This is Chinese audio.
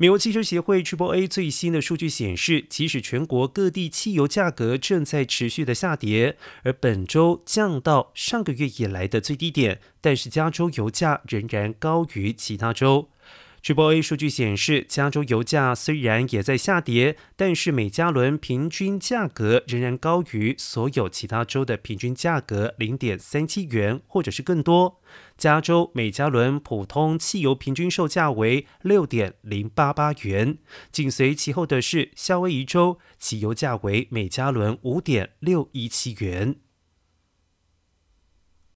美国汽车协会 Triple A 最新的数据显示，即使全国各地汽油价格正在持续的下跌，而本周降到上个月以来的最低点，但是加州油价仍然高于其他州。据波 A 数据显示，加州油价虽然也在下跌，但是每加仑平均价格仍然高于所有其他州的平均价格零点三七元，或者是更多。加州每加仑普通汽油平均售价为六点零八八元，紧随其后的是夏威夷州，其油价为每加仑五点六一七元。